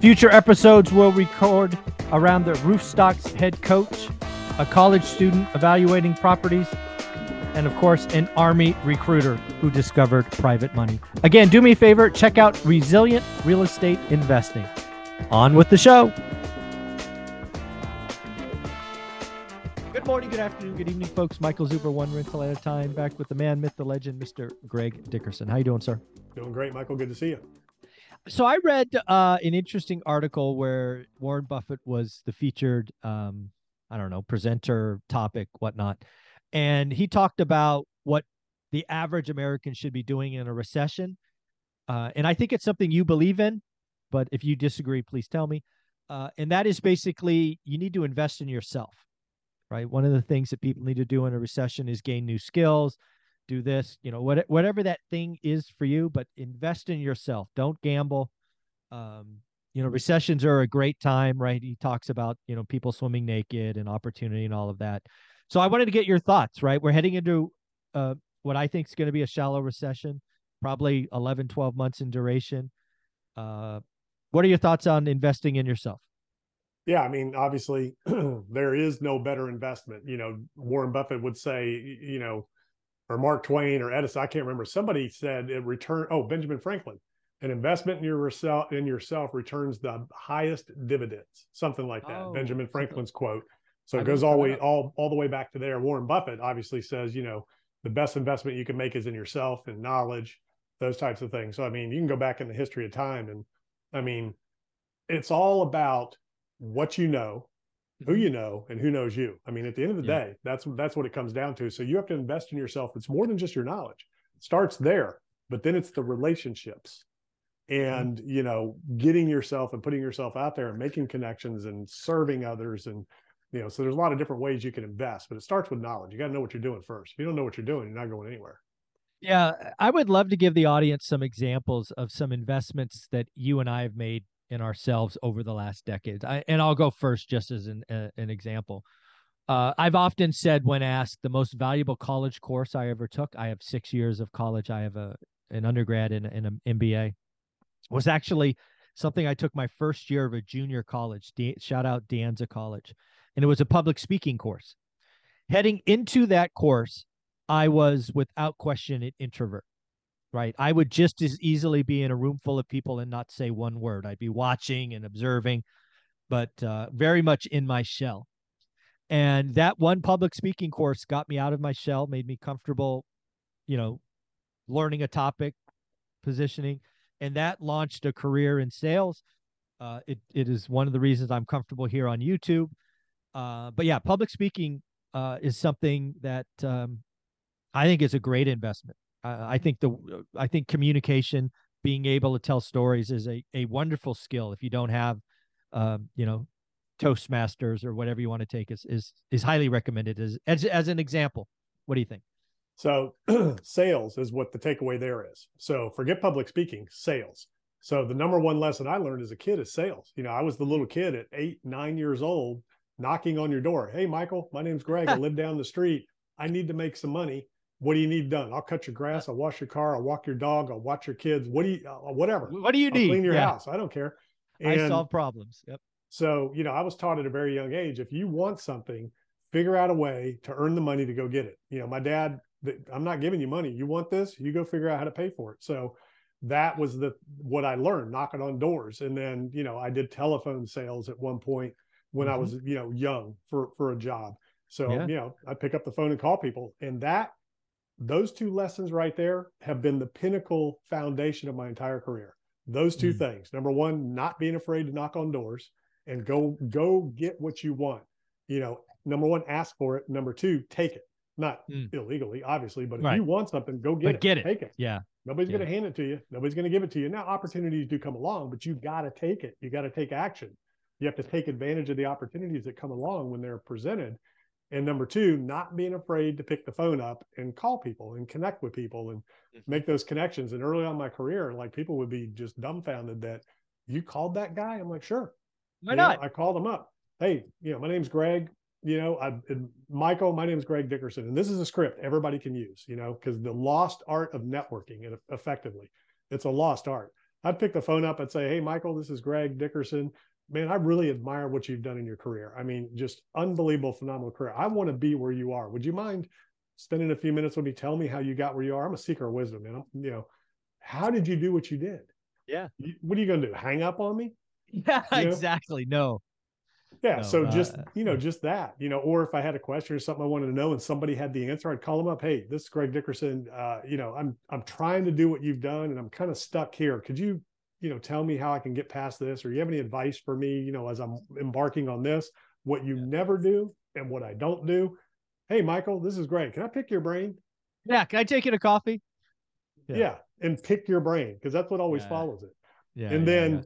Future episodes will record around the Roofstocks head coach, a college student evaluating properties, and of course, an Army recruiter who discovered private money. Again, do me a favor, check out Resilient Real Estate Investing. On with the show. Good morning, good afternoon, good evening, folks. Michael Zuber, one rental at a time, back with the man, myth, the legend, Mr. Greg Dickerson. How you doing, sir? Doing great, Michael. Good to see you. So I read uh, an interesting article where Warren Buffett was the featured, um, I don't know, presenter, topic, whatnot, and he talked about what the average American should be doing in a recession. Uh, and I think it's something you believe in, but if you disagree, please tell me. Uh, and that is basically you need to invest in yourself, right? One of the things that people need to do in a recession is gain new skills, do this, you know, what, whatever that thing is for you, but invest in yourself. Don't gamble. Um, you know, recessions are a great time, right? He talks about, you know, people swimming naked and opportunity and all of that. So I wanted to get your thoughts, right? We're heading into uh, what I think is going to be a shallow recession, probably 11, 12 months in duration. Uh, what are your thoughts on investing in yourself? Yeah, I mean, obviously, there is no better investment. You know, Warren Buffett would say, you know, or Mark Twain or Edison, I can't remember. Somebody said it return. Oh, Benjamin Franklin, an investment in yourself in yourself returns the highest dividends. Something like that. Oh, Benjamin Franklin's quote. So it goes all way all all the way back to there. Warren Buffett obviously says, you know, the best investment you can make is in yourself and knowledge, those types of things. So I mean, you can go back in the history of time, and I mean, it's all about what you know who you know and who knows you. I mean, at the end of the yeah. day, that's that's what it comes down to. So you have to invest in yourself. It's more than just your knowledge. It starts there, but then it's the relationships and mm-hmm. you know getting yourself and putting yourself out there and making connections and serving others and you know so there's a lot of different ways you can invest but it starts with knowledge you got to know what you're doing first if you don't know what you're doing you're not going anywhere yeah i would love to give the audience some examples of some investments that you and i have made in ourselves over the last decades. I, and I'll go first just as an, uh, an example. Uh, I've often said when asked the most valuable college course I ever took, I have six years of college. I have a an undergrad and, and an MBA, was actually something I took my first year of a junior college. Shout out De Anza College, and it was a public speaking course. Heading into that course, I was without question an introvert right? I would just as easily be in a room full of people and not say one word. I'd be watching and observing, but uh, very much in my shell. And that one public speaking course got me out of my shell, made me comfortable, you know, learning a topic, positioning, and that launched a career in sales. Uh, it it is one of the reasons I'm comfortable here on YouTube. Uh, but yeah, public speaking uh, is something that um, I think is a great investment. I think the I think communication, being able to tell stories, is a a wonderful skill. If you don't have, um, you know, Toastmasters or whatever you want to take, is is is highly recommended. As as as an example, what do you think? So, sales is what the takeaway there is. So, forget public speaking, sales. So, the number one lesson I learned as a kid is sales. You know, I was the little kid at eight, nine years old knocking on your door. Hey, Michael, my name's Greg. I live down the street. I need to make some money what do you need done? I'll cut your grass. I'll wash your car. I'll walk your dog. I'll watch your kids. What do you, uh, whatever. What do you I'll need? Clean your yeah. house. I don't care. And I solve problems. Yep. So, you know, I was taught at a very young age if you want something, figure out a way to earn the money to go get it. You know, my dad, I'm not giving you money. You want this? You go figure out how to pay for it. So, that was the what I learned, knocking on doors. And then, you know, I did telephone sales at one point when mm-hmm. I was, you know, young for for a job. So, yeah. you know, I pick up the phone and call people. And that those two lessons right there have been the pinnacle foundation of my entire career. Those 2 mm things. Number one, not being afraid to knock on doors and go go get what you want. You know, number one, ask for it. Number two, take it. not mm. illegally, obviously, but if right. you want something, go get but it. Get it. Take it. Yeah. Nobody's yeah. going to hand it to you. Nobody's going to give it to you. Now, opportunities do come along, but you've got to take it. You got to take action. You have to take advantage of the opportunities that come along when they're presented. And number two, not being afraid to pick the phone up and call people and connect with people and mm-hmm. make those connections. And early on my career, like people would be just dumbfounded that you called that guy. I'm like, sure. Why you not? Know, I called him up. Hey, you know, my name's Greg. You know, I Michael, my name's Greg Dickerson, and this is a script everybody can use, you know, because the lost art of networking and effectively, it's a lost art. I'd pick the phone up and say, Hey, Michael, this is Greg Dickerson man, I really admire what you've done in your career. I mean, just unbelievable, phenomenal career. I want to be where you are. Would you mind spending a few minutes with me? Tell me how you got where you are. I'm a seeker of wisdom, man. I'm, you know, how did you do what you did? Yeah. You, what are you going to do? Hang up on me? Yeah, you know? exactly. No. Yeah. No, so uh, just, you know, just that, you know, or if I had a question or something I wanted to know and somebody had the answer, I'd call them up. Hey, this is Greg Dickerson. Uh, you know, I'm, I'm trying to do what you've done and I'm kind of stuck here. Could you you know, tell me how I can get past this, or you have any advice for me, you know, as I'm embarking on this, what you yeah. never do and what I don't do. Hey, Michael, this is Greg. Can I pick your brain? Yeah. Can I take you to coffee? Yeah. yeah and pick your brain because that's what always yeah. follows it. Yeah. And then,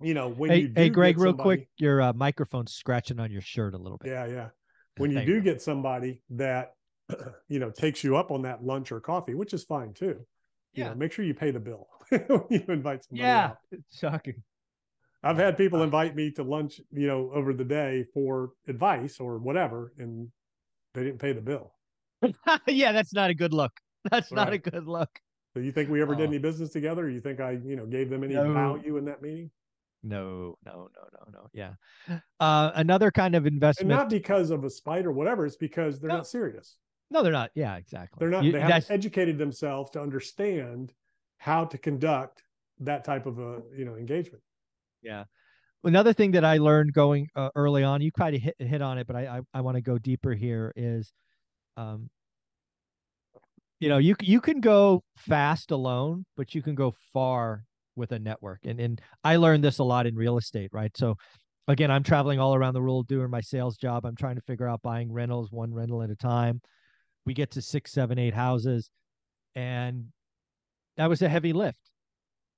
you know, when hey, you hey, Greg, somebody, real quick, your uh, microphone's scratching on your shirt a little bit. Yeah. Yeah. When you do you. get somebody that, you know, takes you up on that lunch or coffee, which is fine too you yeah. know, make sure you pay the bill when you invite somebody. Yeah, out. it's shocking. I've had people invite me to lunch, you know, over the day for advice or whatever, and they didn't pay the bill. yeah, that's not a good look. That's right. not a good look. So you think we ever oh. did any business together? You think I, you know, gave them any no. value in that meeting? No, no, no, no, no. Yeah. Uh, another kind of investment. And not because of a spite or whatever. It's because they're no. not serious. No, they're not. Yeah, exactly. They're not. You, they haven't educated themselves to understand how to conduct that type of a you know engagement. Yeah. Another thing that I learned going uh, early on, you kind of hit hit on it, but I I, I want to go deeper here. Is, um, you know, you you can go fast alone, but you can go far with a network. And and I learned this a lot in real estate, right? So again, I'm traveling all around the world doing my sales job. I'm trying to figure out buying rentals one rental at a time we get to six, seven, eight houses, and that was a heavy lift.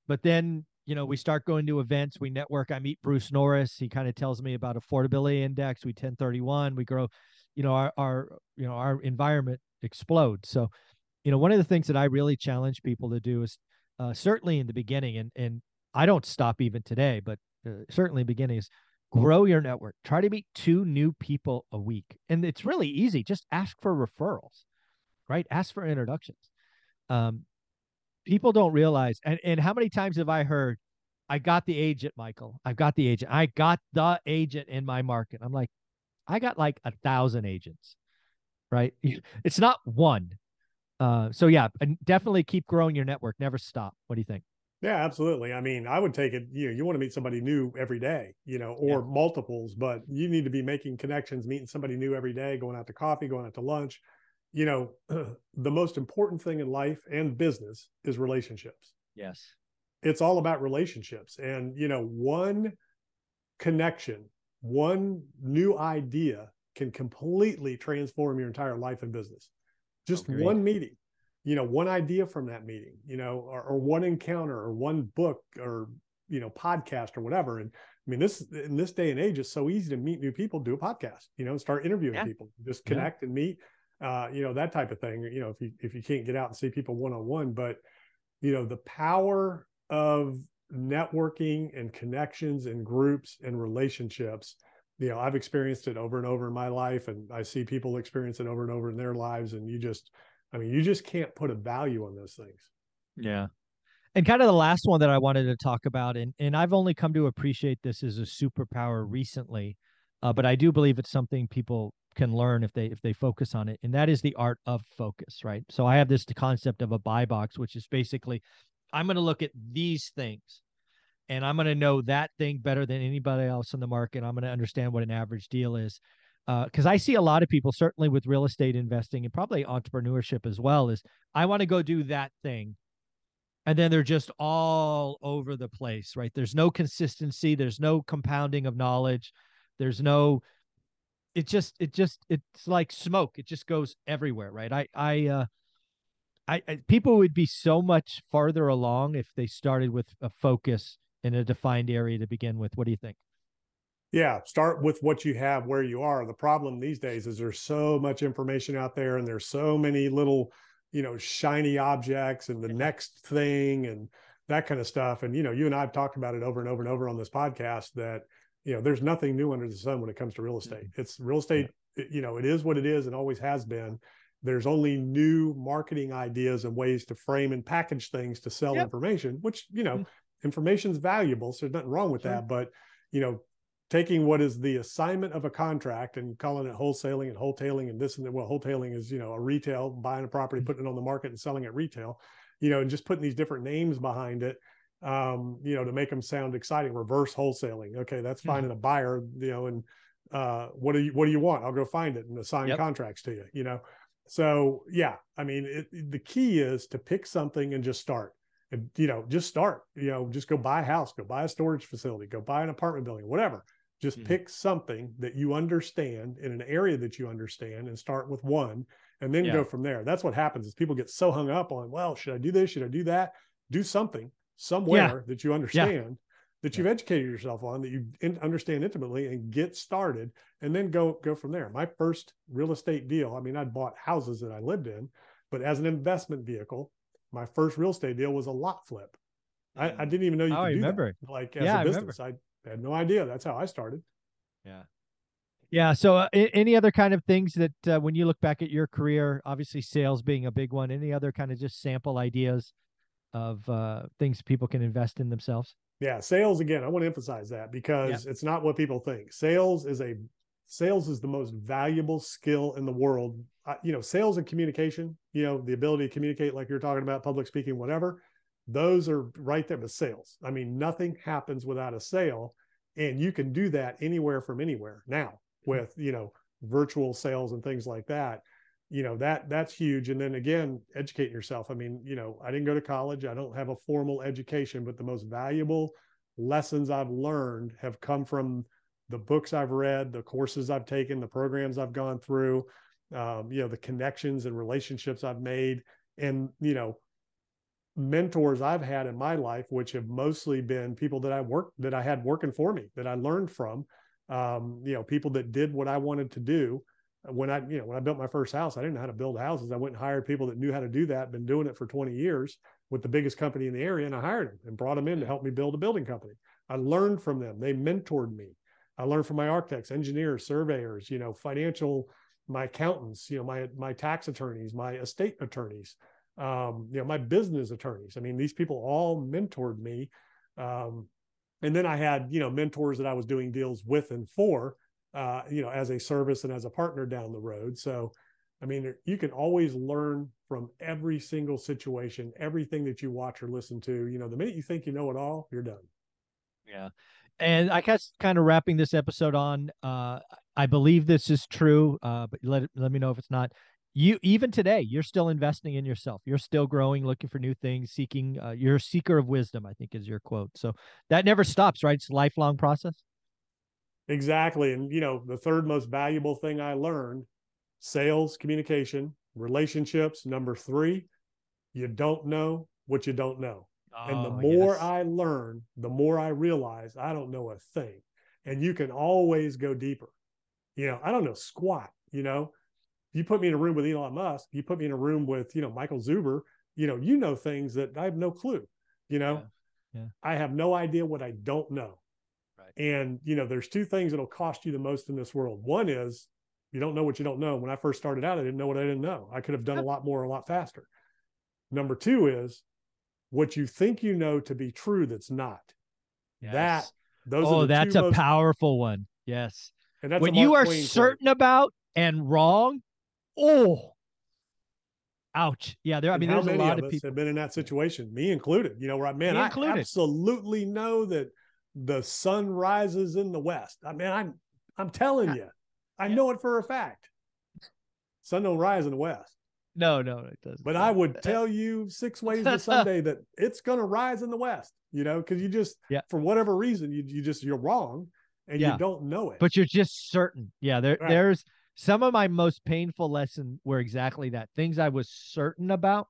But then, you know, we start going to events, we network. I meet Bruce Norris. He kind of tells me about affordability index. We 1031. We grow, you know, our our you know our environment explodes. So, you know, one of the things that I really challenge people to do is uh, certainly in the beginning, and and I don't stop even today, but uh, certainly beginning is grow your network try to meet two new people a week and it's really easy just ask for referrals right? Ask for introductions. Um, people don't realize and, and how many times have i heard i got the agent michael. I've got the agent. I got the agent in my market. I'm like i got like a thousand agents right? It's not one. Uh, so yeah definitely keep growing your network never stop. What do you think yeah, absolutely. I mean, I would take it, you know, you want to meet somebody new every day, you know, or yeah. multiples, but you need to be making connections, meeting somebody new every day, going out to coffee, going out to lunch. You know, the most important thing in life and business is relationships. Yes. It's all about relationships. And, you know, one connection, one new idea can completely transform your entire life and business. Just one meeting you know one idea from that meeting you know or, or, one encounter or one book or you know podcast or whatever and i mean this in this day and age it's so easy to meet new people do a podcast you know start interviewing yeah. people just connect yeah. and meet uh, you know that type of thing you know if you if you can't get out and see people one on one but you know the power of networking and connections and groups and relationships you know i've experienced it over and over in my life and i see people experience it over and over in their lives and you just I mean, you just can't put a value on those things. Yeah. And kind of the last one that I wanted to talk about, and, and I've only come to appreciate this as a superpower recently, uh, but I do believe it's something people can learn if they if they focus on it, and that is the art of focus, right? So I have this concept of a buy box, which is basically I'm going to look at these things, and I'm going to know that thing better than anybody else in the market. I'm going to understand what an average deal is, because uh, I see a lot of people, certainly with real estate investing and probably entrepreneurship as well, is I want to go do that thing. And then they're just all over the place, right? There's no consistency, there's no compounding of knowledge, there's no it just it just it's like smoke it just goes everywhere right i i uh I, I people would be so much farther along if they started with a focus in a defined area to begin with what do you think yeah start with what you have where you are the problem these days is there's so much information out there and there's so many little you know shiny objects and the next thing and that kind of stuff and you know you and i've talked about it over and over and over on this podcast that you know there's nothing new under the sun when it comes to real estate mm-hmm. it's real estate you know it is what it is and always has been there's only new marketing ideas and ways to frame and package things to sell yep. information which you know mm-hmm. information's valuable so there's nothing wrong with sure. that but you know taking what is the assignment of a contract and calling it wholesaling and wholetailing and this and that. Well, wholetailing is, you know, a retail buying a property, mm-hmm. putting it on the market and selling it retail, you know, and just putting these different names behind it, um, you know, to make them sound exciting. Reverse wholesaling. Okay. That's mm-hmm. finding a buyer, you know, and uh, what do you, what do you want? I'll go find it and assign yep. contracts to you, you know? So yeah, I mean, it, the key is to pick something and just start and, you know, just start, you know, just go buy a house, go buy a storage facility, go buy an apartment building, whatever just mm-hmm. pick something that you understand in an area that you understand and start with one and then yeah. go from there. That's what happens is people get so hung up on, well, should I do this? Should I do that? Do something somewhere yeah. that you understand yeah. that you've educated yourself on that you in, understand intimately and get started and then go go from there. My first real estate deal, I mean, I'd bought houses that I lived in, but as an investment vehicle, my first real estate deal was a lot flip. I, I mm. didn't even know you oh, could do remember. that. Like as yeah, a business, I, I had no idea. That's how I started. Yeah. Yeah. So, uh, any other kind of things that uh, when you look back at your career, obviously sales being a big one, any other kind of just sample ideas of uh, things people can invest in themselves? Yeah. Sales, again, I want to emphasize that because yeah. it's not what people think. Sales is a sales is the most valuable skill in the world. Uh, you know, sales and communication, you know, the ability to communicate like you're talking about, public speaking, whatever those are right there with sales. I mean, nothing happens without a sale. And you can do that anywhere from anywhere now hmm. with, you know, virtual sales and things like that. You know, that that's huge. And then again, educate yourself. I mean, you know, I didn't go to college. I don't have a formal education, but the most valuable lessons I've learned have come from the books I've read, the courses I've taken, the programs I've gone through, um, you know, the connections and relationships I've made. And, you know, mentors I've had in my life, which have mostly been people that I worked that I had working for me, that I learned from. Um, you know, people that did what I wanted to do. When I, you know, when I built my first house, I didn't know how to build houses. I went and hired people that knew how to do that, been doing it for 20 years with the biggest company in the area, and I hired them and brought them in to help me build a building company. I learned from them. They mentored me. I learned from my architects, engineers, surveyors, you know, financial, my accountants, you know, my my tax attorneys, my estate attorneys um, you know, my business attorneys. I mean, these people all mentored me. Um, and then I had, you know, mentors that I was doing deals with and for, uh, you know, as a service and as a partner down the road. So, I mean, you can always learn from every single situation, everything that you watch or listen to. You know, the minute you think you know it all, you're done. Yeah. And I guess kind of wrapping this episode on, uh, I believe this is true, uh, but let let me know if it's not you even today you're still investing in yourself. You're still growing looking for new things seeking uh, you're a seeker of wisdom i think is your quote. So that never stops right? It's a lifelong process. Exactly and you know the third most valuable thing i learned sales communication relationships number three you don't know what you don't know. Oh, and the oh, more yes. i learn the more i realize i don't know a thing. And you can always go deeper. You know i don't know squat you know you put me in a room with Elon Musk, you put me in a room with, you know, Michael Zuber, you know, you know things that I have no clue, you know, yeah. Yeah. I have no idea what I don't know. Right. And, you know, there's two things that'll cost you the most in this world. One is you don't know what you don't know. When I first started out, I didn't know what I didn't know. I could have done a lot more, a lot faster. Number two is what you think you know to be true that's not. Yes. That those oh, that's a most, powerful one. Yes. And that's when you are Twain certain about and wrong, oh, ouch. Yeah, there. I mean, there's a lot of, of people have been in that situation, me included. You know, where I man, I absolutely know that the sun rises in the west. I mean, I'm I'm telling you, I yeah. know it for a fact. Sun don't rise in the west. No, no, it doesn't. But I would uh, tell you six uh, ways to Sunday that it's going to rise in the west. You know, because you just, yeah. for whatever reason, you you just you're wrong, and Yeah. you don't know it. but you're just certain. Yeah, there Right. there's some of my most painful lesson were exactly that. Things I was certain about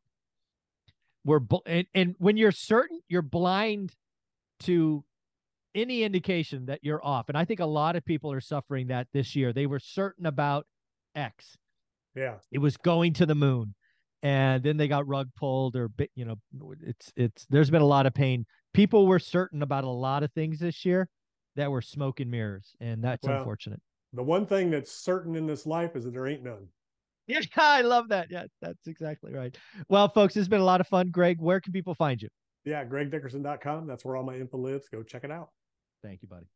were bl- and, and when you're certain, you're blind to any indication that you're off. And I think a lot of people are suffering that this year. They were certain about X. yeah, It was going to the moon. And then they got rug pulled or bit, you know, it's it's there's been a lot of pain. People were certain about a lot of things this year that were smoke and mirrors, and that's Well, unfortunate. The one thing that's certain in this life is that there ain't none. Yeah, I love that. Yeah, that's exactly right. Well, folks, it's been a lot of fun. Greg, where can people find you? Yeah, gregdickerson.com. That's where all my info lives. Go check it out. Thank you, buddy.